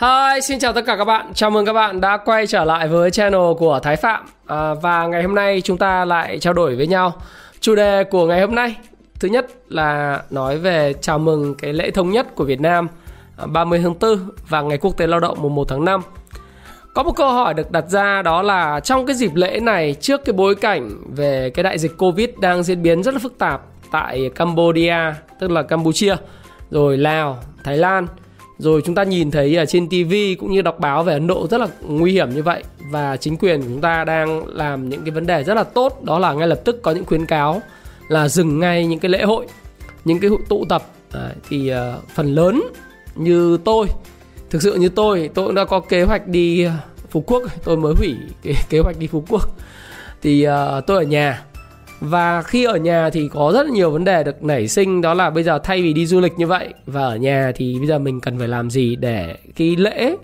Hi, xin chào tất cả các bạn. Chào mừng các bạn đã quay trở lại với channel của Thái Phạm. À, và ngày hôm nay chúng ta lại trao đổi với nhau. Chủ đề của ngày hôm nay thứ nhất là nói về chào mừng cái lễ thống nhất của Việt Nam à, 30 tháng 4 và ngày quốc tế lao động mùng 1 tháng 5. Có một câu hỏi được đặt ra đó là trong cái dịp lễ này trước cái bối cảnh về cái đại dịch Covid đang diễn biến rất là phức tạp tại Cambodia, tức là Campuchia, rồi Lào, Thái Lan – rồi chúng ta nhìn thấy ở trên TV cũng như đọc báo về Ấn Độ rất là nguy hiểm như vậy. Và chính quyền của chúng ta đang làm những cái vấn đề rất là tốt. Đó là ngay lập tức có những khuyến cáo là dừng ngay những cái lễ hội những cái tụ tập. À, thì uh, phần lớn như tôi thực sự như tôi tôi cũng đã có kế hoạch đi Phú Quốc. Tôi mới hủy cái kế hoạch đi Phú Quốc. Thì uh, tôi ở nhà và khi ở nhà thì có rất nhiều vấn đề được nảy sinh đó là bây giờ thay vì đi du lịch như vậy và ở nhà thì bây giờ mình cần phải làm gì để cái lễ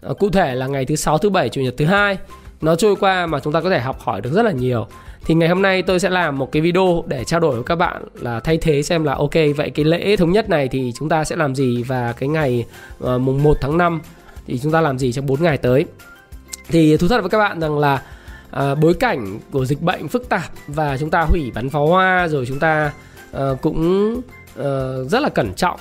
ờ, cụ thể là ngày thứ sáu thứ bảy chủ nhật thứ hai nó trôi qua mà chúng ta có thể học hỏi được rất là nhiều. Thì ngày hôm nay tôi sẽ làm một cái video để trao đổi với các bạn là thay thế xem là ok vậy cái lễ thống nhất này thì chúng ta sẽ làm gì và cái ngày uh, mùng 1 tháng 5 thì chúng ta làm gì trong 4 ngày tới. Thì thú thật với các bạn rằng là à, bối cảnh của dịch bệnh phức tạp và chúng ta hủy bắn pháo hoa rồi chúng ta à, cũng à, rất là cẩn trọng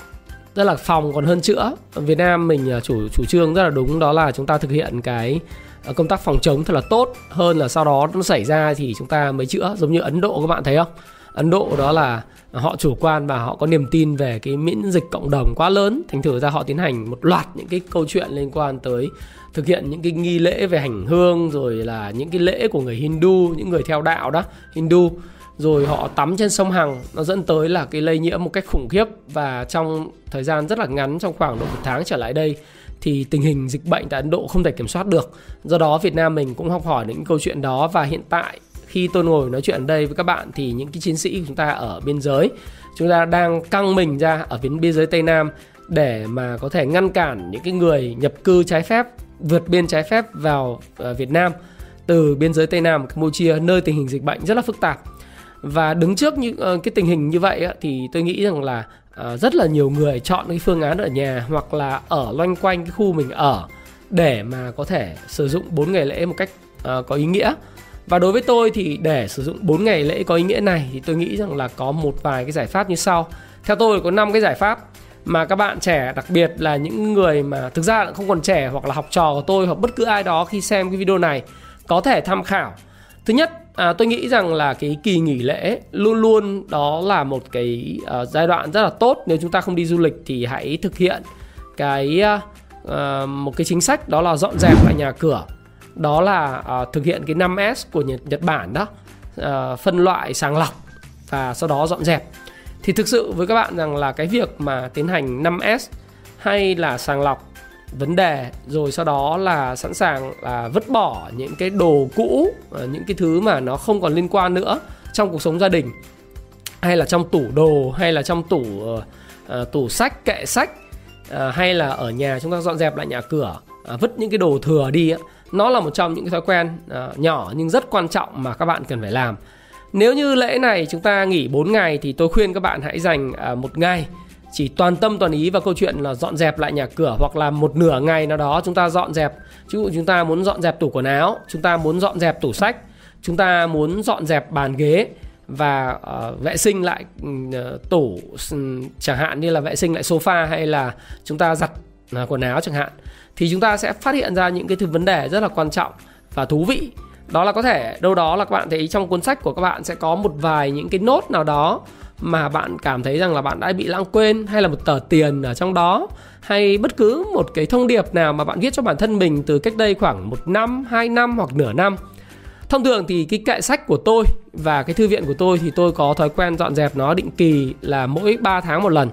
rất là phòng còn hơn chữa. Việt Nam mình chủ chủ trương rất là đúng đó là chúng ta thực hiện cái công tác phòng chống thật là tốt. Hơn là sau đó nó xảy ra thì chúng ta mới chữa giống như Ấn Độ các bạn thấy không? Ấn Độ đó là họ chủ quan và họ có niềm tin về cái miễn dịch cộng đồng quá lớn. Thành thử ra họ tiến hành một loạt những cái câu chuyện liên quan tới thực hiện những cái nghi lễ về hành hương, rồi là những cái lễ của người Hindu, những người theo đạo đó, Hindu. Rồi họ tắm trên sông Hằng, nó dẫn tới là cái lây nhiễm một cách khủng khiếp. Và trong thời gian rất là ngắn, trong khoảng độ một tháng trở lại đây, thì tình hình dịch bệnh tại Ấn Độ không thể kiểm soát được. Do đó Việt Nam mình cũng học hỏi những câu chuyện đó. Và hiện tại, khi tôi ngồi nói chuyện ở đây với các bạn, thì những cái chiến sĩ của chúng ta ở biên giới, chúng ta đang căng mình ra ở phía biên giới Tây Nam để mà có thể ngăn cản những cái người nhập cư trái phép vượt biên trái phép vào ờ, Việt Nam, từ biên giới Tây Nam, Campuchia, nơi tình hình dịch bệnh rất là phức tạp. Và đứng trước những ờ, cái tình hình như vậy thì tôi nghĩ rằng là ờ, rất là nhiều người chọn cái phương án ở nhà hoặc là ở loanh quanh cái khu mình ở để mà có thể sử dụng 4 ngày lễ một cách có ý nghĩa. Và đối với tôi thì để sử dụng 4 ngày lễ có ý nghĩa này thì tôi nghĩ rằng là có một vài cái giải pháp như sau. Theo tôi có 5 cái giải pháp mà các bạn trẻ đặc biệt là những người mà thực ra không còn trẻ hoặc là học trò của tôi hoặc bất cứ ai đó khi xem cái video này có thể tham khảo. Thứ nhất, à, tôi nghĩ rằng là cái kỳ nghỉ lễ luôn luôn đó là một cái uh, giai đoạn rất là tốt. Nếu chúng ta không đi du lịch thì hãy thực hiện cái uh, một cái chính sách đó là dọn dẹp lại nhà cửa. Đó là uh, thực hiện cái 5S của Nhật, Nhật Bản đó uh, phân loại sàng lọc và sau đó dọn dẹp thì thực sự với các bạn rằng là cái việc mà tiến hành 5S hay là sàng lọc vấn đề rồi sau đó là sẵn sàng là vứt bỏ những cái đồ cũ ờ, những cái thứ mà nó không còn liên quan nữa trong cuộc sống gia đình hay là trong tủ đồ hay là trong tủ uh, tủ sách kệ sách uh, hay là ở nhà chúng ta dọn dẹp lại nhà cửa uh, vứt những cái đồ thừa đi uh, nó là một trong những cái thói quen uh, nhỏ nhưng rất quan trọng mà các bạn cần phải làm nếu như lễ này chúng ta nghỉ 4 ngày thì tôi khuyên các bạn hãy dành à, một ngày. Chỉ toàn tâm toàn ý vào câu chuyện là dọn dẹp lại nhà cửa hoặc là một nửa ngày nào đó chúng ta dọn dẹp. Ví dụ chúng ta muốn dọn dẹp tủ quần áo chúng ta muốn dọn dẹp tủ sách chúng ta muốn dọn dẹp bàn ghế và uh, vệ sinh lại uh, tủ chẳng hạn như là vệ sinh lại sofa hay là chúng ta giặt uh, quần áo chẳng hạn thì chúng ta sẽ phát hiện ra những cái thứ vấn đề rất là quan trọng và thú vị đó là có thể đâu đó là các bạn thấy trong cuốn sách của các bạn sẽ có một vài những cái nốt nào đó mà bạn cảm thấy rằng là bạn đã bị lãng quên hay là một tờ tiền ở trong đó. Hay bất cứ một cái thông điệp nào mà bạn viết cho bản thân mình từ cách đây khoảng một năm, hai năm hoặc nửa năm. Thông thường thì cái kệ sách của tôi và cái thư viện của tôi thì tôi có thói quen dọn dẹp nó định kỳ là mỗi 3 tháng một lần.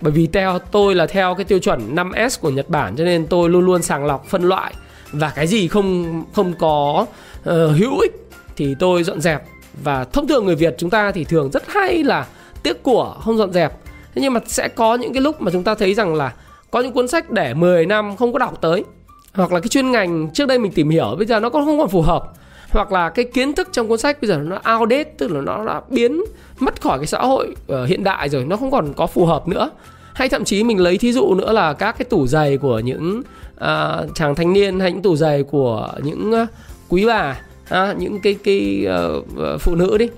Bởi vì theo tôi là theo cái tiêu chuẩn 5S của Nhật Bản cho nên tôi luôn luôn sàng lọc phân loại và cái gì không không có uh, hữu ích thì tôi dọn dẹp. Và thông thường người Việt chúng ta thì thường rất hay là tiếc của không dọn dẹp. Thế nhưng mà sẽ có những cái lúc mà chúng ta thấy rằng là có những cuốn sách để 10 năm không có đọc tới hoặc là cái chuyên ngành trước đây mình tìm hiểu bây giờ nó cũng không còn phù hợp. Hoặc là cái kiến thức trong cuốn sách bây giờ nó outdated tức là nó đã biến mất khỏi cái xã hội uh, hiện đại rồi nó không còn có phù hợp nữa hay thậm chí mình lấy thí dụ nữa là các cái tủ giày của những uh, chàng thanh niên hay những tủ giày của những uh, quý bà uh, những cái cái uh, phụ nữ đi.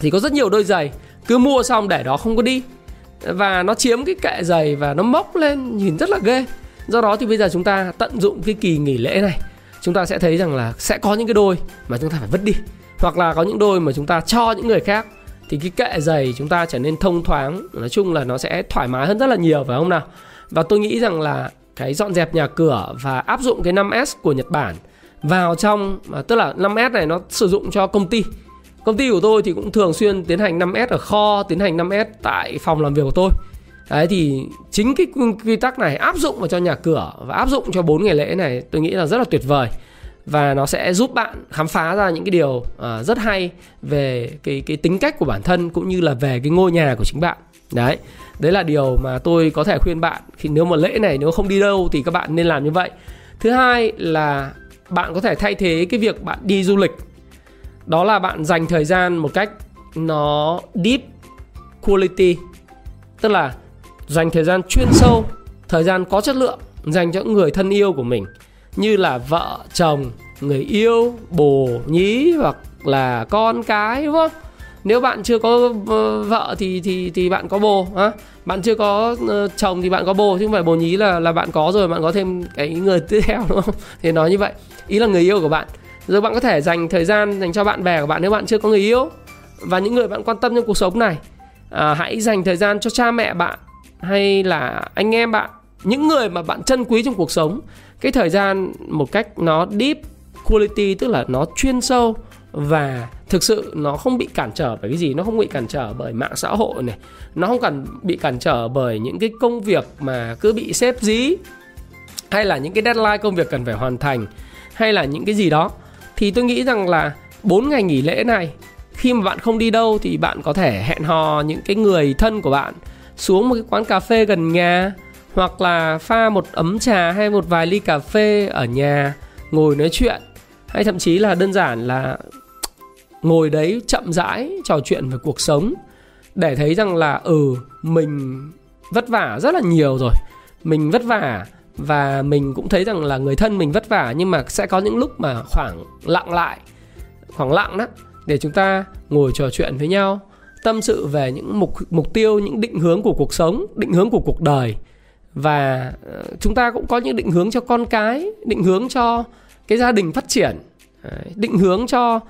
Thì có rất nhiều đôi giày cứ mua xong để đó không có đi. Và nó chiếm cái kệ giày và nó mốc lên nhìn rất là ghê. Do đó thì bây giờ chúng ta tận dụng cái kỳ nghỉ lễ này chúng ta sẽ thấy rằng là sẽ có những cái đôi mà chúng ta phải vứt đi. Hoặc là có những đôi mà chúng ta cho những người khác thì cái kệ giày chúng ta trở nên thông thoáng, nói chung là nó sẽ thoải mái hơn rất là nhiều, phải không nào? Và tôi nghĩ rằng là cái dọn dẹp nhà cửa và áp dụng cái 5S của Nhật Bản vào trong à, tức là 5S này nó sử dụng cho công ty. Công ty của tôi thì cũng thường xuyên tiến hành 5S ở kho, tiến hành 5S tại phòng làm việc của tôi. Đấy, thì chính cái quy tắc này áp dụng vào cho nhà cửa và áp dụng cho bốn ngày lễ này tôi nghĩ là rất là tuyệt vời và nó sẽ giúp bạn khám phá ra những cái điều uh, rất hay về cái cái tính cách của bản thân cũng như là về cái ngôi nhà của chính bạn. Đấy đấy là điều mà tôi có thể khuyên bạn khi nếu mà lễ này nếu không đi đâu thì các bạn nên làm như vậy. Thứ hai là bạn có thể thay thế cái việc bạn đi du lịch. Đó là bạn dành thời gian một cách nó deep quality tức là dành thời gian chuyên sâu thời gian có chất lượng dành cho những người thân yêu của mình như là vợ chồng người yêu bồ nhí hoặc là con cái đúng không? Nếu bạn chưa có ờ, vợ thì thì thì bạn có bồ á. Bạn chưa có ờ, chồng thì bạn có bồ chứ không phải bồ nhí là là bạn có rồi bạn có thêm cái người tiếp theo đúng không? Thì nói như vậy. Ý là người yêu của bạn. Rồi bạn có thể dành thời gian dành cho bạn bè của bạn nếu bạn chưa có người yêu. Và những người bạn quan tâm trong cuộc sống này à, hãy dành thời gian cho cha mẹ bạn hay là anh em bạn. Những người mà bạn trân quý trong cuộc sống cái thời gian một cách nó deep quality, tức là nó chuyên sâu và thực sự nó không bị cản trở bởi cái gì, nó không bị cản trở bởi mạng xã hội này, nó không cần bị cản trở bởi những cái công việc mà cứ bị xếp dí, hay là những cái deadline công việc cần phải hoàn thành, hay là những cái gì đó. Thì tôi nghĩ rằng là bốn ngày nghỉ lễ này, khi mà bạn không đi đâu thì bạn có thể hẹn hò những cái người thân của bạn xuống một cái quán cà phê gần nhà hoặc là pha một ấm trà hay một vài ly cà phê ở nhà, ngồi nói chuyện. Hay thậm chí là đơn giản là ngồi đấy chậm rãi trò chuyện về cuộc sống, để thấy rằng là ừ mình vất vả rất là nhiều rồi. Mình vất vả và mình cũng thấy rằng là người thân mình vất vả, nhưng mà sẽ có những lúc mà khoảng lặng lại, khoảng lặng đó, để chúng ta ngồi trò chuyện với nhau, tâm sự về những mục mục tiêu, những định hướng của cuộc sống, định hướng của cuộc đời và ờ, chúng ta cũng có những định hướng cho con cái, định hướng cho cái gia đình phát triển định hướng cho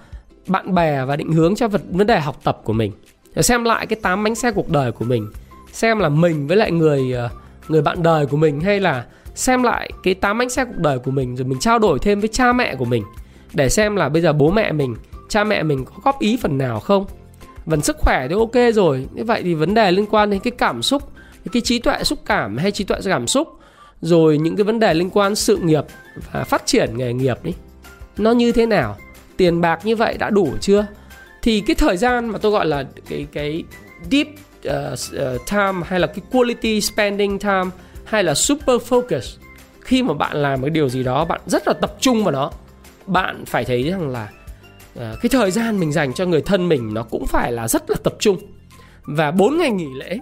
bạn bè và định hướng cho vật, vấn đề học tập của mình. Xem lại cái tám bánh xe cuộc đời của mình, xem là mình với lại người ờ, người bạn đời của mình hay là xem lại cái tám bánh xe cuộc đời của mình rồi mình trao đổi thêm với cha mẹ của mình để xem là bây giờ bố mẹ mình, cha mẹ mình có góp ý phần nào không. Phần sức khỏe thì ok rồi, như vậy thì vấn đề liên quan đến cái cảm xúc cái trí tuệ xúc cảm hay trí tuệ cảm xúc rồi những cái vấn đề liên quan sự nghiệp và phát triển nghề nghiệp đi nó như thế nào? Tiền bạc như vậy đã đủ chưa? Thì cái thời gian mà tôi gọi là cái cái deep uh, uh, time hay là cái quality spending time hay là super focus khi mà bạn làm cái điều gì đó bạn rất là tập trung vào nó bạn phải thấy rằng là uh, cái thời gian mình dành cho người thân mình nó cũng phải là rất là tập trung. Và bốn ngày nghỉ lễ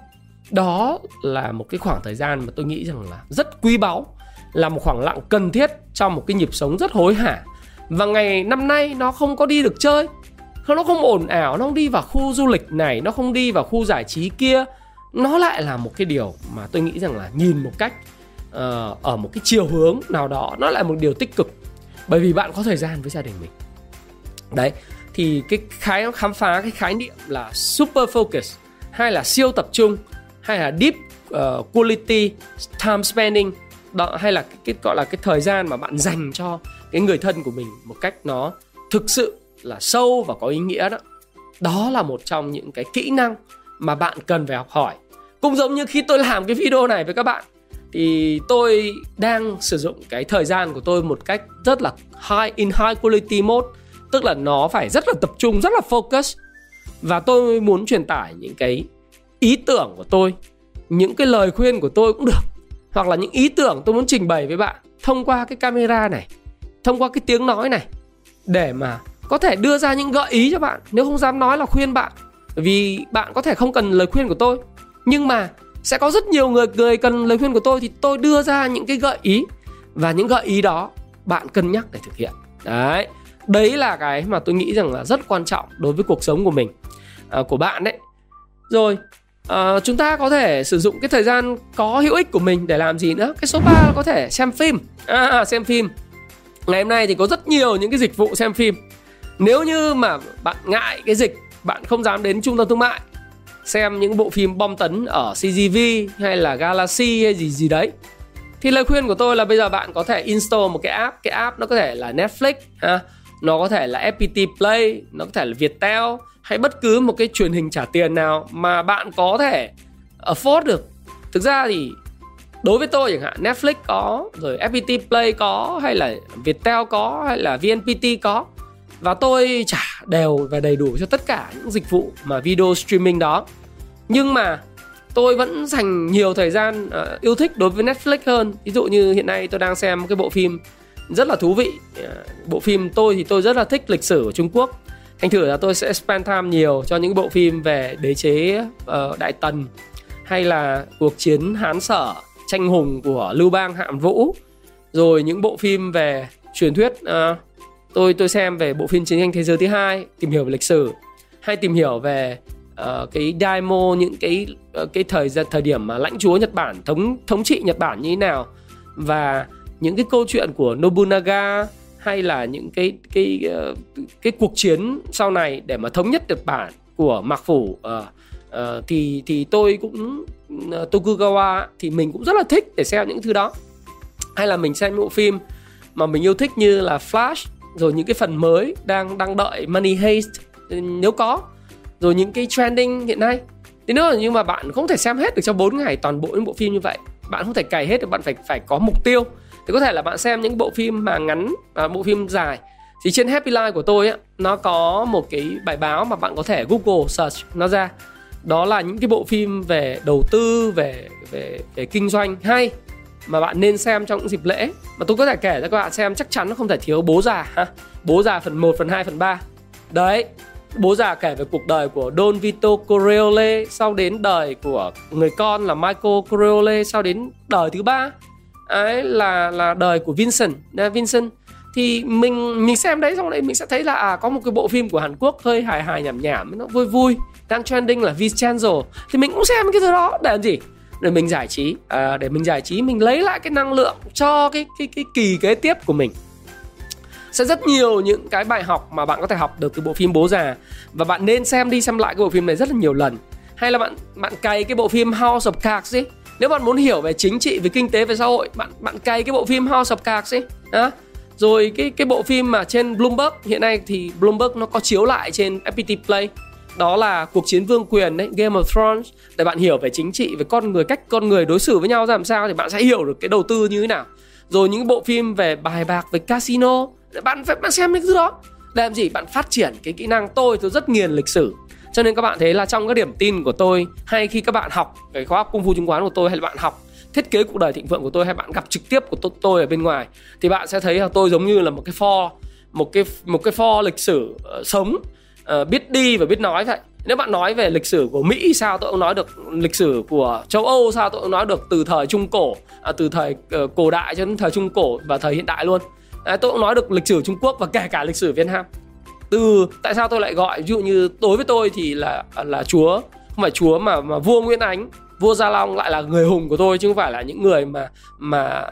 đó là một cái khoảng thời gian mà tôi nghĩ rằng là rất quý báu là một khoảng lặng cần thiết trong một cái nhịp sống rất hối hả. Và ngày năm nay nó không có đi được chơi nó không ồn ào nó không đi vào khu du lịch này nó không đi vào khu giải trí kia. Nó lại là một cái điều mà tôi nghĩ rằng là nhìn một cách uh, ở một cái chiều hướng nào đó nó lại một điều tích cực. Bởi vì bạn có thời gian với gia đình mình. Đấy thì cái khái khám phá cái khái niệm là super focus hay là siêu tập trung hay là deep uh, quality time spending đó hay là cái, cái gọi là cái thời gian mà bạn dành cho cái người thân của mình một cách nó thực sự là sâu và có ý nghĩa đó. Đó là một trong những cái kỹ năng mà bạn cần phải học hỏi. Cũng giống như khi tôi làm cái video này với các bạn thì tôi đang sử dụng cái thời gian của tôi một cách rất là high in high quality mode tức là nó phải rất là tập trung rất là focus. Và tôi muốn truyền tải những cái ý tưởng của tôi những cái lời khuyên của tôi cũng được. Hoặc là những ý tưởng tôi muốn trình bày với bạn thông qua cái camera này thông qua cái tiếng nói này để mà có thể đưa ra những gợi ý cho bạn nếu không dám nói là khuyên bạn. Vì bạn có thể không cần lời khuyên của tôi nhưng mà sẽ có rất nhiều người người cần lời khuyên của tôi thì tôi đưa ra những cái gợi ý. Và những gợi ý đó bạn cân nhắc để thực hiện. Đấy đấy là cái mà tôi nghĩ rằng là rất quan trọng đối với cuộc sống của mình à, của bạn đấy. Rồi uh, chúng ta có thể sử dụng cái thời gian có hữu ích của mình để làm gì nữa. Cái số 3 là có thể xem phim. À, à, xem phim. Ngày hôm nay thì có rất nhiều những cái dịch vụ xem phim. Nếu như mà bạn ngại cái dịch bạn không dám đến trung tâm thương mại xem những bộ phim bom tấn ở CGV hay là Galaxy hay gì gì đấy thì lời khuyên của tôi là bây giờ bạn có thể install một cái app. Cái app nó có thể là Netflix ha nó có thể là FPT Play nó có thể là Viettel hay bất cứ một cái truyền hình trả tiền nào mà bạn có thể afford được. Thực ra thì đối với tôi chẳng hạn Netflix có rồi FPT Play có hay là Viettel có hay là VNPT có. Và tôi trả đều và đầy đủ cho tất cả những dịch vụ mà video streaming đó. Nhưng mà tôi vẫn dành nhiều thời gian uh, yêu thích đối với Netflix hơn. Ví dụ như hiện nay tôi đang xem cái bộ phim rất là thú vị. Ờ, bộ phim tôi thì tôi rất là thích lịch sử của Trung Quốc. Thành thử là tôi sẽ spend time nhiều cho những bộ phim về đế chế uh, Đại Tần hay là cuộc chiến Hán Sở tranh hùng của Lưu Bang Hạm Vũ. Rồi những bộ phim về truyền thuyết uh, tôi tôi xem về bộ phim chiến tranh thế giới thứ hai tìm hiểu về lịch sử hay tìm hiểu về uh, cái daimo những cái uh, cái thời gian thời điểm mà lãnh chúa Nhật Bản thống thống trị Nhật Bản như thế nào. Và những cái câu chuyện của Nobunaga hay là những cái cái cái, cái cuộc chiến sau này để mà thống nhất Nhật Bản của Mạc Phủ uh, uh, thì thì tôi cũng uh, Tokugawa thì mình cũng rất là thích để xem những thứ đó. Hay là mình xem bộ phim mà mình yêu thích như là Flash rồi những cái phần mới đang đang đợi Money Heist ừ, nếu có rồi những cái trending hiện nay. Thế nữa nhưng mà bạn không thể xem hết được trong 4 ngày toàn bộ những bộ phim như vậy bạn không thể cày hết được bạn phải phải có mục tiêu thì có thể là bạn xem những bộ phim mà ngắn và bộ phim dài. Thì trên Happy Life của tôi á nó có một cái bài báo mà bạn có thể Google search nó ra. Đó là những cái bộ phim về đầu tư về về về kinh doanh hay mà bạn nên xem trong những dịp lễ. Mà tôi có thể kể cho các bạn xem chắc chắn nó không thể thiếu bố già ha. Bố già phần 1, phần 2, phần 3 đấy bố già kể về cuộc đời của Don Vito Corleone sau đến đời của người con là Michael Corleone sau đến đời thứ ba ấy là là đời của Vincent. Vincent thì mình mình xem đấy xong đấy mình sẽ thấy là à, có một cái bộ phim của Hàn Quốc hơi hài hài nhảm nhảm nó vui vui đang trending là Vincenzo. Thì mình cũng xem cái thứ đó để làm gì? Để mình giải trí. À, để mình giải trí mình lấy lại cái năng lượng cho cái cái cái kỳ kế tiếp của mình. Sẽ rất nhiều những cái bài học mà bạn có thể học được từ bộ phim bố già. Và bạn nên xem đi xem lại cái bộ phim này rất là nhiều lần. Hay là bạn bạn cày cái bộ phim House of Cards ấy nếu bạn muốn hiểu về chính trị, về kinh tế, về xã hội, bạn bạn cày cái bộ phim House of Cards ấy đó rồi cái cái bộ phim mà trên Bloomberg, hiện nay thì Bloomberg nó có chiếu lại trên FPT Play. Đó là cuộc chiến vương quyền đấy Game of Thrones. Để bạn hiểu về chính trị, về con người, cách con người đối xử với nhau ra làm sao thì bạn sẽ hiểu được cái đầu tư như thế nào. Rồi những bộ phim về bài bạc, về casino, bạn phải, bạn xem những thứ đó. Để làm gì? Bạn phát triển cái kỹ năng. Tôi tôi rất nghiền lịch sử cho nên các bạn thấy là trong các điểm tin của tôi hay khi các bạn học cái khóa học công phu chứng khoán của tôi hay là bạn học thiết kế cuộc đời thịnh vượng của tôi hay bạn gặp trực tiếp của tôi, tôi ở bên ngoài thì bạn sẽ thấy là tôi giống như là một cái pho một cái một cái pho lịch sử uh, sống uh, biết đi và biết nói vậy. Nếu bạn nói về lịch sử của Mỹ sao tôi cũng nói được lịch sử của châu Âu sao tôi cũng nói được từ thời trung cổ à, từ thời uh, cổ đại cho đến thời trung cổ và thời hiện đại luôn. À, tôi cũng nói được lịch sử Trung Quốc và kể cả lịch sử Việt Nam từ tại sao tôi lại gọi ví dụ như đối với tôi thì là là chúa không phải chúa mà mà vua Nguyễn Ánh vua Gia Long lại là người hùng của tôi chứ không phải là những người mà mà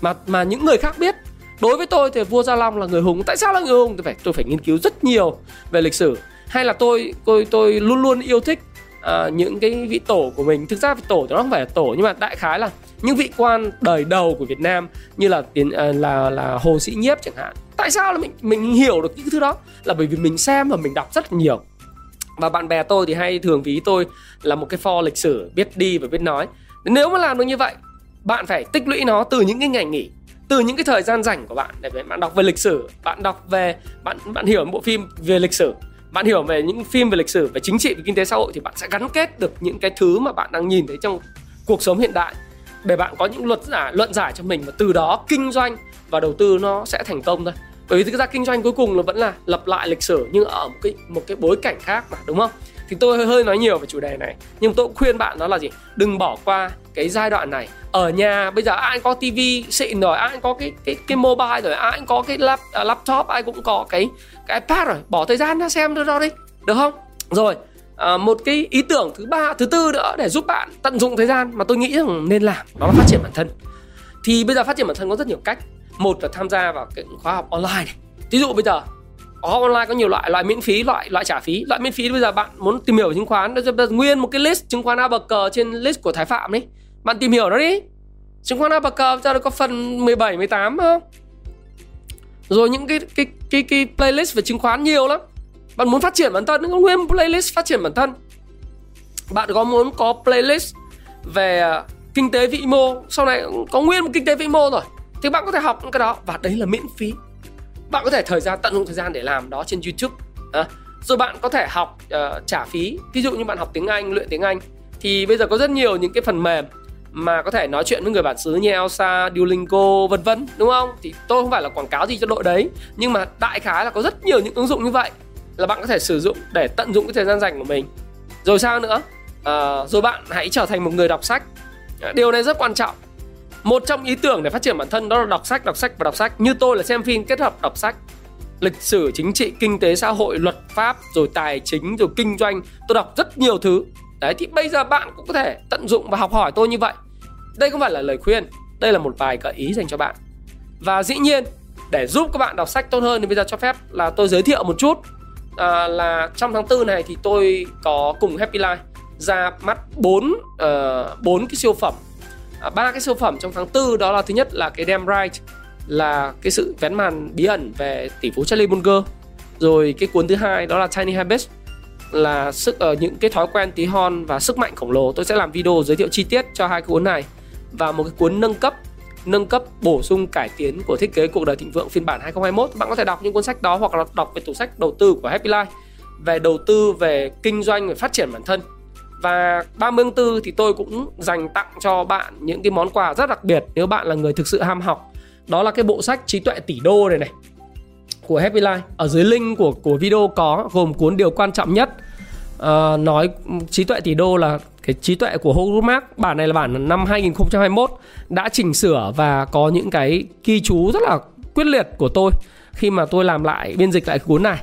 mà mà những người khác biết. Đối với tôi thì vua Gia Long là người hùng. Tại sao là người hùng? Tôi phải tôi phải nghiên cứu rất nhiều về lịch sử. Hay là tôi tôi tôi luôn luôn yêu thích uh, những cái vị tổ của mình. Thực ra vị tổ thì nó không phải là tổ nhưng mà đại khái là những vị quan đời đầu của Việt Nam như là tiến à, là là Hồ Sĩ Nhiếp chẳng hạn. Tại sao là mình mình hiểu được những thứ đó? Là bởi vì mình xem và mình đọc rất nhiều. Và bạn bè tôi thì hay thường ví tôi là một cái pho lịch sử, biết đi và biết nói. Nếu mà làm được như vậy, bạn phải tích lũy nó từ những cái ngày nghỉ, từ những cái thời gian rảnh của bạn. Để bạn đọc về lịch sử, bạn đọc về, bạn bạn hiểu một bộ phim về lịch sử, bạn hiểu về những phim về lịch sử, về chính trị, về kinh tế xã hội thì bạn sẽ gắn kết được những cái thứ mà bạn đang nhìn thấy trong cuộc sống hiện đại để bạn có những luật giải luận giải cho mình và từ đó kinh doanh và đầu tư nó sẽ thành công thôi. Bởi vì thực ra kinh doanh cuối cùng là vẫn là lập lại lịch sử nhưng ở một cái một cái bối cảnh khác mà đúng không? Thì tôi hơi, hơi nói nhiều về chủ đề này nhưng tôi cũng khuyên bạn đó là gì? Đừng bỏ qua cái giai đoạn này. Ở nhà bây giờ ai có tivi xịn rồi ai có cái cái cái mobile rồi ai có cái lap, uh, laptop ai cũng có cái cái ipad rồi. Bỏ thời gian ra xem được đó đi được không? Rồi à, một cái ý tưởng thứ ba thứ tư nữa để giúp bạn tận dụng thời gian mà tôi nghĩ rằng nên làm đó là phát triển bản thân. Thì bây giờ phát triển bản thân có rất nhiều cách. Một là tham gia vào cái khóa học online này. Ví dụ bây giờ khóa online có nhiều loại loại miễn phí loại loại trả phí. Loại miễn phí bây giờ bạn muốn tìm hiểu chứng khoán nguyên một cái list chứng khoán a bậc cờ trên list của thái phạm đấy bạn tìm hiểu nó đi. Chứng khoán a bậc cờ ra có phần 17 18 không? Rồi những cái cái cái cái playlist về chứng khoán nhiều lắm bạn muốn phát triển bản thân có nguyên playlist phát triển bản thân. Bạn có muốn có playlist về à, kinh tế vĩ mô sau này có nguyên một kinh tế vĩ mô rồi thì bạn có thể học cái đó. Và đấy là miễn phí. Bạn có thể thời gian tận dụng thời gian để làm đó trên youtube à, rồi bạn có thể học uh, trả phí. Ví dụ như bạn học tiếng anh luyện tiếng anh thì bây giờ có rất nhiều những cái phần mềm mà có thể nói chuyện với người bản xứ như Elsa, Duolingo vân vân đúng không? Thì tôi không phải là quảng cáo gì cho đội đấy nhưng mà đại khái là có rất nhiều những ứng dụng như vậy là bạn có thể sử dụng để tận dụng cái thời gian rảnh của mình. Rồi sao nữa? À, rồi bạn hãy trở thành một người đọc sách. Điều này rất quan trọng. Một trong ý tưởng để phát triển bản thân đó là đọc sách, đọc sách và đọc sách. Như tôi là xem phim kết hợp đọc sách lịch sử chính trị kinh tế xã hội luật pháp rồi tài chính rồi kinh doanh tôi đọc rất nhiều thứ đấy thì bây giờ bạn cũng có thể tận dụng và học hỏi tôi như vậy đây không phải là lời khuyên đây là một vài gợi ý dành cho bạn và dĩ nhiên để giúp các bạn đọc sách tốt hơn thì bây giờ cho phép là tôi giới thiệu một chút à, là trong tháng tư này thì tôi có cùng Happy Life ra mắt bốn ờ, bốn uh, cái siêu phẩm. À, ba à, cái siêu phẩm trong tháng tư đó là thứ nhất là cái Damn Right là cái sự vén màn bí ẩn về tỷ phú Charlie Munger. Rồi cái cuốn thứ hai đó là Tiny Habits là sức ở uh, những cái thói quen tí hon và sức mạnh khổng lồ. Tôi sẽ làm video giới thiệu chi tiết cho hai cuốn này và một cái cuốn nâng cấp nâng cấp bổ sung cải tiến của thiết kế cuộc đời thịnh vượng phiên bản 2021 bạn có thể đọc những cuốn sách đó hoặc là đọc về tủ sách đầu tư của Happy Life về đầu tư về kinh doanh về phát triển bản thân. Và 30 tháng 4 thì tôi cũng dành tặng cho bạn những cái món quà rất đặc biệt nếu bạn là người thực sự ham học. Đó là cái bộ sách trí tuệ tỷ đô này này của Happy Life. Ở dưới link của của video có gồm cuốn điều quan trọng nhất. Uh, nói trí tuệ tỷ đô là cái trí tuệ của Hogwarts Mark bản này là bản năm 2021 đã chỉnh sửa và có những cái ghi chú rất là quyết liệt của tôi khi mà tôi làm lại biên dịch lại cuốn này.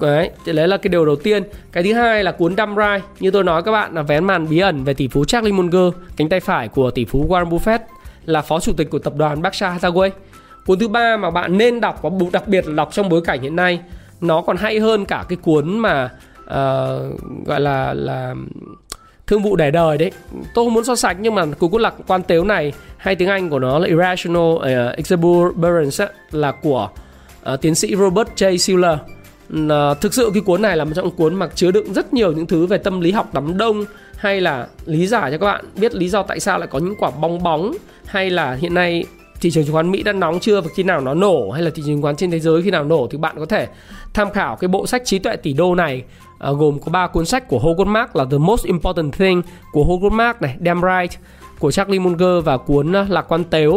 Đấy thì đấy là cái điều đầu tiên. Cái thứ hai là cuốn Dumb Ride như tôi nói các bạn là vén màn bí ẩn về tỷ phú Charlie Munger cánh tay phải của tỷ phú Warren Buffett là phó chủ tịch của tập đoàn Berkshire Hathaway. Cuốn thứ ba mà bạn nên đọc và đặc biệt là đọc trong bối cảnh hiện nay nó còn hay hơn cả cái cuốn mà uh, gọi là là thương vụ để đời đấy. Tôi không muốn so sánh nhưng mà cú cùng lạc quan tếu này hay tiếng anh của nó là irrational uh, exuberance là của uh, tiến sĩ robert j. Siller uh, ờ, thực sự cái cuốn này là một trong cuốn mà chứa đựng rất nhiều những thứ về tâm lý học đám đông hay là lý giải cho các bạn biết lý do tại sao lại có những quả bong bóng hay là hiện nay thị trường chứng khoán Mỹ đã nóng chưa và khi nào nó nổ hay là thị trường chứng khoán trên thế giới khi nào nổ thì bạn có thể tham khảo cái bộ sách trí tuệ tỷ đô này. Ờ, gồm có ba cuốn sách của Howard Mark là The Most Important Thing của Howard Mark này, Damn Right của Charlie Munger và cuốn ờ, Lạc quan tếu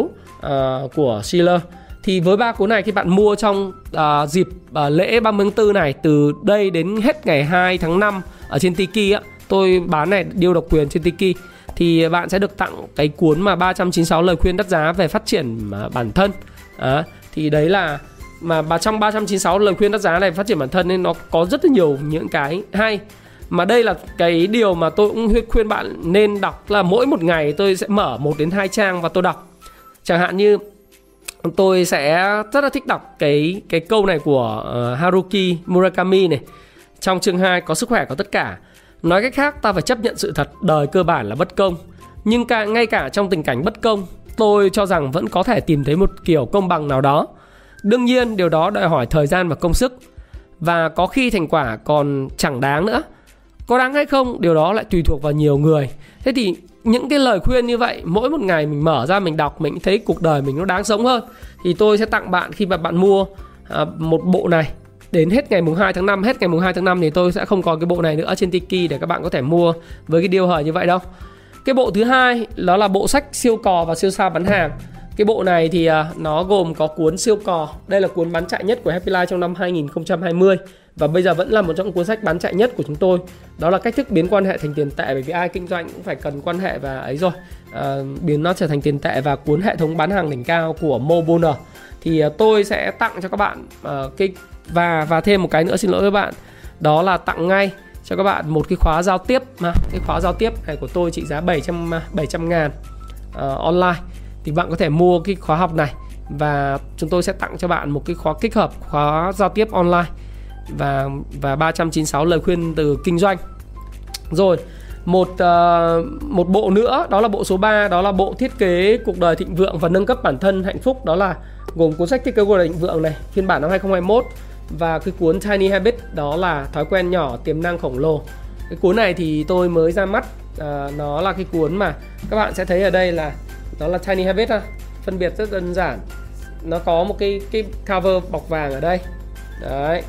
uh, của Schiller. Thì với ba cuốn này khi bạn mua trong uh, dịp uh, lễ 30 tháng 4 này từ đây đến hết ngày 2 tháng 5 ở trên Tiki á. Tôi bán này điều độc quyền trên Tiki. Thì bạn sẽ được tặng cái cuốn mà 396 lời khuyên đắt giá về phát triển bản thân. À, thì đấy là mà bà trong 396 lời khuyên đắt giá này phát triển bản thân nên nó có rất là nhiều những cái hay. Mà đây là cái điều mà tôi cũng khuyên bạn nên đọc là mỗi một ngày tôi sẽ mở một đến hai trang và tôi đọc. Chẳng hạn như tôi sẽ rất là thích đọc cái cái câu này của uh, Haruki Murakami này. Trong chương 2 có sức khỏe có tất cả. Nói cách khác ta phải chấp nhận sự thật đời cơ bản là bất công. Nhưng cả, ngay cả trong tình cảnh bất công tôi cho rằng vẫn có thể tìm thấy một kiểu công bằng nào đó. Đương nhiên điều đó đòi hỏi thời gian và công sức. Và có khi thành quả còn chẳng đáng nữa. có đáng hay không điều đó lại tùy thuộc vào nhiều người. Thế thì những cái lời khuyên như vậy mỗi một ngày mình mở ra mình đọc mình thấy cuộc đời mình nó đáng sống hơn thì tôi sẽ tặng bạn khi mà bạn mua à, một bộ này. Đến hết ngày mùng 2 tháng 5 hết ngày mùng 2 tháng 5 thì tôi sẽ không còn cái bộ này nữa trên Tiki để các bạn có thể mua với cái điều hời như vậy đâu. Cái bộ thứ hai đó là bộ sách siêu cò và siêu sao bán hàng cái bộ này thì à, nó gồm có cuốn siêu cò. Đây là cuốn bán chạy nhất của Happy Life trong năm 2020 và bây giờ vẫn là một trong cuốn sách bán chạy nhất của chúng tôi. Đó là cách thức biến quan hệ thành tiền tệ bởi vì ai kinh doanh cũng phải cần quan hệ và ấy rồi. À, biến nó trở thành tiền tệ và cuốn hệ thống bán hàng đỉnh cao của Moboner thì à, tôi sẽ tặng cho các bạn à, cái và và thêm một cái nữa xin lỗi các bạn. Đó là tặng ngay cho các bạn một cái khóa giao tiếp mà. Cái khóa giao tiếp này của tôi trị giá 700 700 ngàn uh, online thì bạn có thể mua cái khóa học này và chúng tôi sẽ tặng cho bạn một cái khóa kích hợp khóa giao tiếp online và và 396 lời khuyên từ kinh doanh. Rồi, một uh, một bộ nữa đó là bộ số 3 đó là bộ thiết kế cuộc đời thịnh vượng và nâng cấp bản thân hạnh phúc đó là gồm cuốn sách thiết kế cuộc đời thịnh vượng này phiên bản năm 2021 và cái cuốn Tiny Habit đó là thói quen nhỏ tiềm năng khổng lồ. Cái cuốn này thì tôi mới ra mắt uh, nó là cái cuốn mà các bạn sẽ thấy ở đây là đó là Tiny Habit ha, phân biệt rất đơn giản. Nó có một cái cái cover bọc vàng ở đây. Đấy.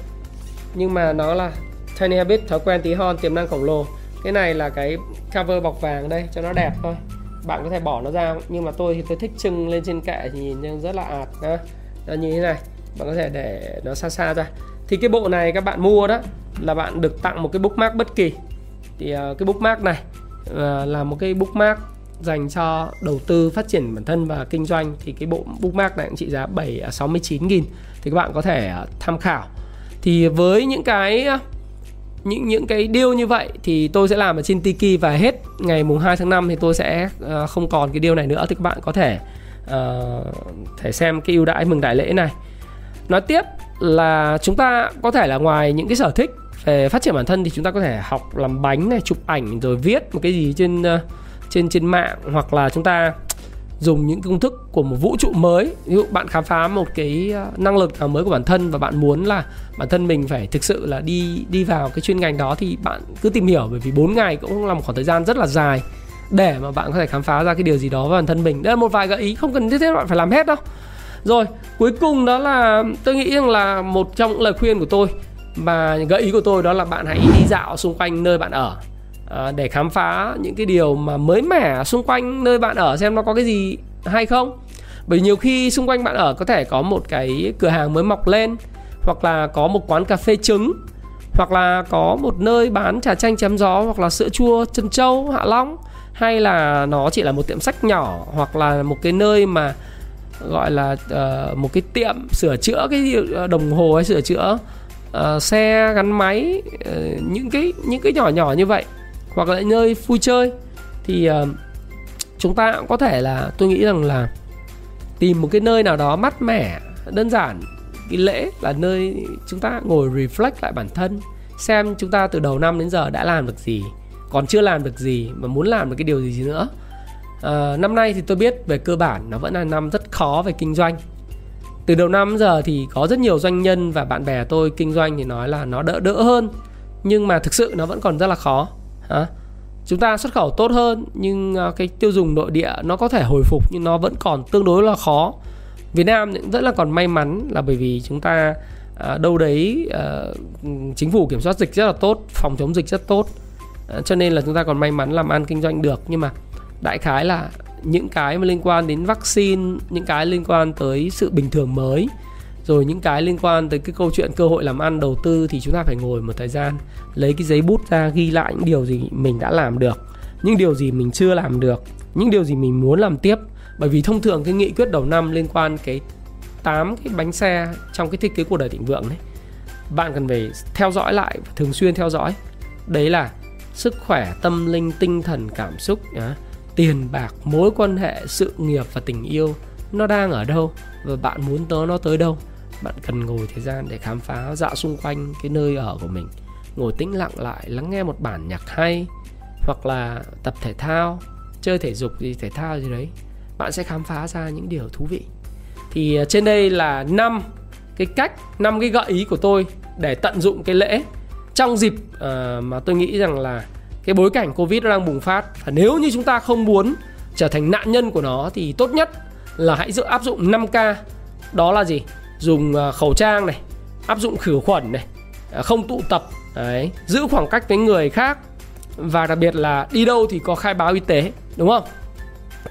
Nhưng mà nó là Tiny Habit thói quen tí hon tiềm năng khổng lồ. Cái này là cái cover bọc vàng ở đây cho nó đẹp thôi. Bạn có thể bỏ nó ra nhưng mà tôi thì tôi thích trưng lên trên kệ thì nhìn rất là ạt ha, nó như thế này. Bạn có thể để nó xa xa ra. Thì cái bộ này các bạn mua đó là bạn được tặng một cái bookmark bất kỳ. Thì uh, cái bookmark này uh, là một cái bookmark dành cho đầu tư phát triển bản thân và kinh doanh thì cái bộ bookmark này cũng trị giá 7 69 à, nghìn. Thì các bạn có thể à, tham khảo. Thì với những cái à, những những cái deal như vậy thì tôi sẽ làm ở trên Tiki và hết ngày mùng 2 tháng 5 thì tôi sẽ à, không còn cái deal này nữa. Thì các bạn có thể uh, thể xem cái ưu đãi mừng đại lễ này. Nói tiếp là chúng ta có thể là ngoài những cái sở thích về phát triển bản thân thì chúng ta có thể học làm bánh này chụp ảnh rồi viết một cái gì trên uh, trên trên mạng hoặc là chúng ta dùng những công thức của một vũ trụ mới. Ví dụ bạn khám phá một cái ờ, năng lực nào mới của bản thân và bạn muốn là bản thân mình phải thực sự là đi đi vào cái chuyên ngành đó thì bạn cứ tìm hiểu. Bởi vì 4 ngày cũng là một khoảng thời gian rất là dài để mà bạn có thể khám phá ra cái điều gì đó với bản thân mình. Đây là một vài gợi ý, không cần thiết bạn phải làm hết đâu. Rồi, cuối cùng đó là tôi nghĩ rằng là một trong những lời khuyên của tôi và gợi ý của tôi đó là bạn hãy đi dạo xung quanh nơi bạn ở à, để khám phá những cái điều mà mới mẻ xung quanh nơi bạn ở xem nó có cái gì hay không. Bởi nhiều khi xung quanh bạn ở có thể có một cái cửa hàng mới mọc lên hoặc là có một quán cà phê trứng hoặc là có một nơi bán trà chanh chém gió hoặc là sữa chua chân châu hạ long hay là nó chỉ là một tiệm sách nhỏ hoặc là một cái nơi mà gọi là uh, một cái tiệm sửa chữa cái ờ, đồng hồ hay sửa chữa uh, xe gắn máy uh, những cái những cái nhỏ nhỏ như vậy hoặc là nơi vui chơi thì uh, chúng ta cũng có thể là tôi nghĩ rằng là tìm một cái nơi nào đó mát mẻ đơn giản. Cái lễ là nơi chúng ta ngồi reflect lại bản thân xem chúng ta từ đầu năm đến giờ đã làm được gì còn chưa làm được gì mà muốn làm được cái điều gì nữa. À, năm nay thì tôi biết về cơ bản nó vẫn là năm rất khó về kinh doanh. Từ đầu năm giờ thì có rất nhiều doanh nhân và bạn bè tôi kinh doanh thì nói là nó đỡ đỡ hơn nhưng mà thực sự nó vẫn còn rất là khó à, chúng ta xuất khẩu tốt hơn nhưng à, cái tiêu dùng nội địa nó có thể hồi phục nhưng nó vẫn còn tương đối là khó. Việt Nam vẫn rất là còn may mắn là bởi vì chúng ta à, đâu đấy à, chính phủ kiểm soát dịch rất là tốt phòng chống dịch rất tốt. À, cho nên là chúng ta còn may mắn làm ăn kinh doanh được. Nhưng mà đại khái là những cái mà liên quan đến vaccine những cái liên quan tới sự bình thường mới rồi những cái liên quan tới cái câu chuyện cơ hội làm ăn, đầu tư thì chúng ta phải ngồi một thời gian, lấy cái giấy bút ra ghi lại những điều gì mình đã làm được, những điều gì mình chưa làm được, những điều gì mình muốn làm tiếp. Bởi vì thông thường cái nghị quyết đầu năm liên quan cái 8 cái bánh xe trong cái thiết kế cuộc đời thịnh vượng đấy, bạn cần phải theo dõi lại thường xuyên theo dõi. Đấy là sức khỏe, tâm linh, tinh thần, cảm xúc tiền bạc, mối quan hệ, sự nghiệp và tình yêu, nó đang ở đâu và bạn muốn tới nó tới đâu bạn cần ngồi thời gian để khám phá dạo xung quanh cái nơi ở của mình. Ngồi tĩnh lặng lại lắng nghe một bản nhạc hay hoặc là tập thể thao chơi thể dục gì thể thao gì đấy. Bạn sẽ khám phá ra những điều thú vị. Thì à, trên đây là năm cái cách năm cái gợi ý của tôi để tận dụng cái lễ. Trong dịp uh, mà tôi nghĩ rằng là cái bối cảnh covid nó đang bùng phát và nếu như chúng ta không muốn trở thành nạn nhân của nó thì tốt nhất là hãy dự áp dụng 5K đó là gì? Dùng à, khẩu trang này, áp dụng khử khuẩn này à, không tụ tập, đấy, giữ khoảng cách với người khác và đặc biệt là đi đâu thì có khai báo y tế, đúng không?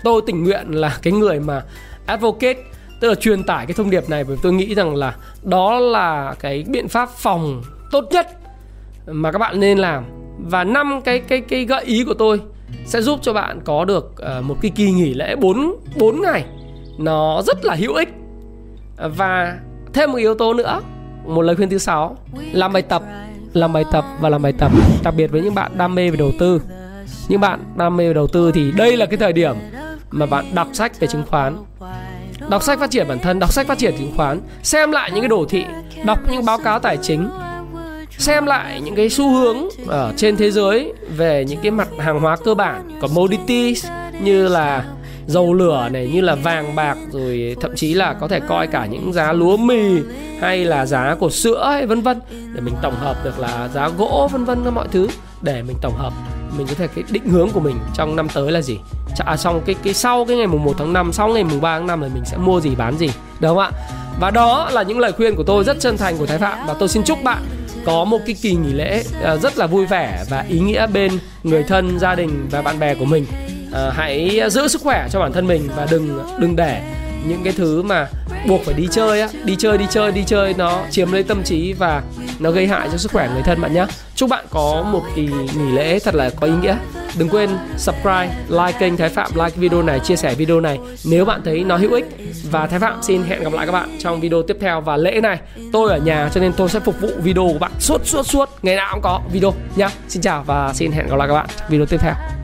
Tôi tình nguyện là cái người mà advocate, tức là truyền tải cái thông điệp này bởi tôi nghĩ rằng là đó là cái biện pháp phòng tốt nhất mà các bạn nên làm. Và năm cái cái cái gợi ý của tôi sẽ giúp cho bạn có được à, một cái kỳ nghỉ lễ 4 4 ngày. Nó rất là hữu ích và thêm một yếu tố nữa, một lời khuyên thứ sáu, làm bài tập, làm bài tập và làm bài tập, đặc biệt với những bạn đam mê về đầu tư. Những bạn đam mê về đầu tư thì đây là cái thời điểm mà bạn đọc sách về chứng khoán. Đọc sách phát triển bản thân, đọc sách phát triển chứng khoán, xem lại những cái đồ thị, đọc những báo cáo tài chính, xem lại những cái xu hướng ở trên thế giới về những cái mặt hàng hóa cơ bản, commodities như là dầu lửa này như là vàng bạc rồi thậm chí là có thể coi cả những giá lúa mì hay là giá của sữa hay vân vân để mình tổng hợp được là giá gỗ vân vân mọi thứ để mình tổng hợp mình có thể cái định hướng của mình trong năm tới là gì. À, xong cái cái sau cái ngày mùng 1 tháng 5 sau ngày mùng 3 tháng 5 là mình sẽ mua gì bán gì đúng không ạ? Và đó là những lời khuyên của tôi rất chân thành của Thái Phạm. Và tôi xin chúc bạn có một cái kỳ nghỉ lễ à, rất là vui vẻ và ý nghĩa bên người thân gia đình và bạn bè của mình à, hãy giữ sức khỏe cho bản thân mình và đừng đừng để những cái thứ mà buộc phải đi chơi á đi chơi đi chơi đi chơi nó chiếm lấy tâm trí và nó gây hại cho sức khỏe người thân bạn nhé chúc bạn có một kỳ nghỉ lễ thật là có ý nghĩa. Đừng quên subscribe like kênh thái phạm like video này chia sẻ video này nếu bạn thấy nó hữu ích. Và thái phạm xin hẹn gặp lại các bạn trong video tiếp theo và lễ này. Tôi ở nhà cho nên tôi sẽ phục vụ video của bạn suốt suốt suốt. Ngày nào cũng có video nhá. Xin chào và xin hẹn gặp lại các bạn trong video tiếp theo.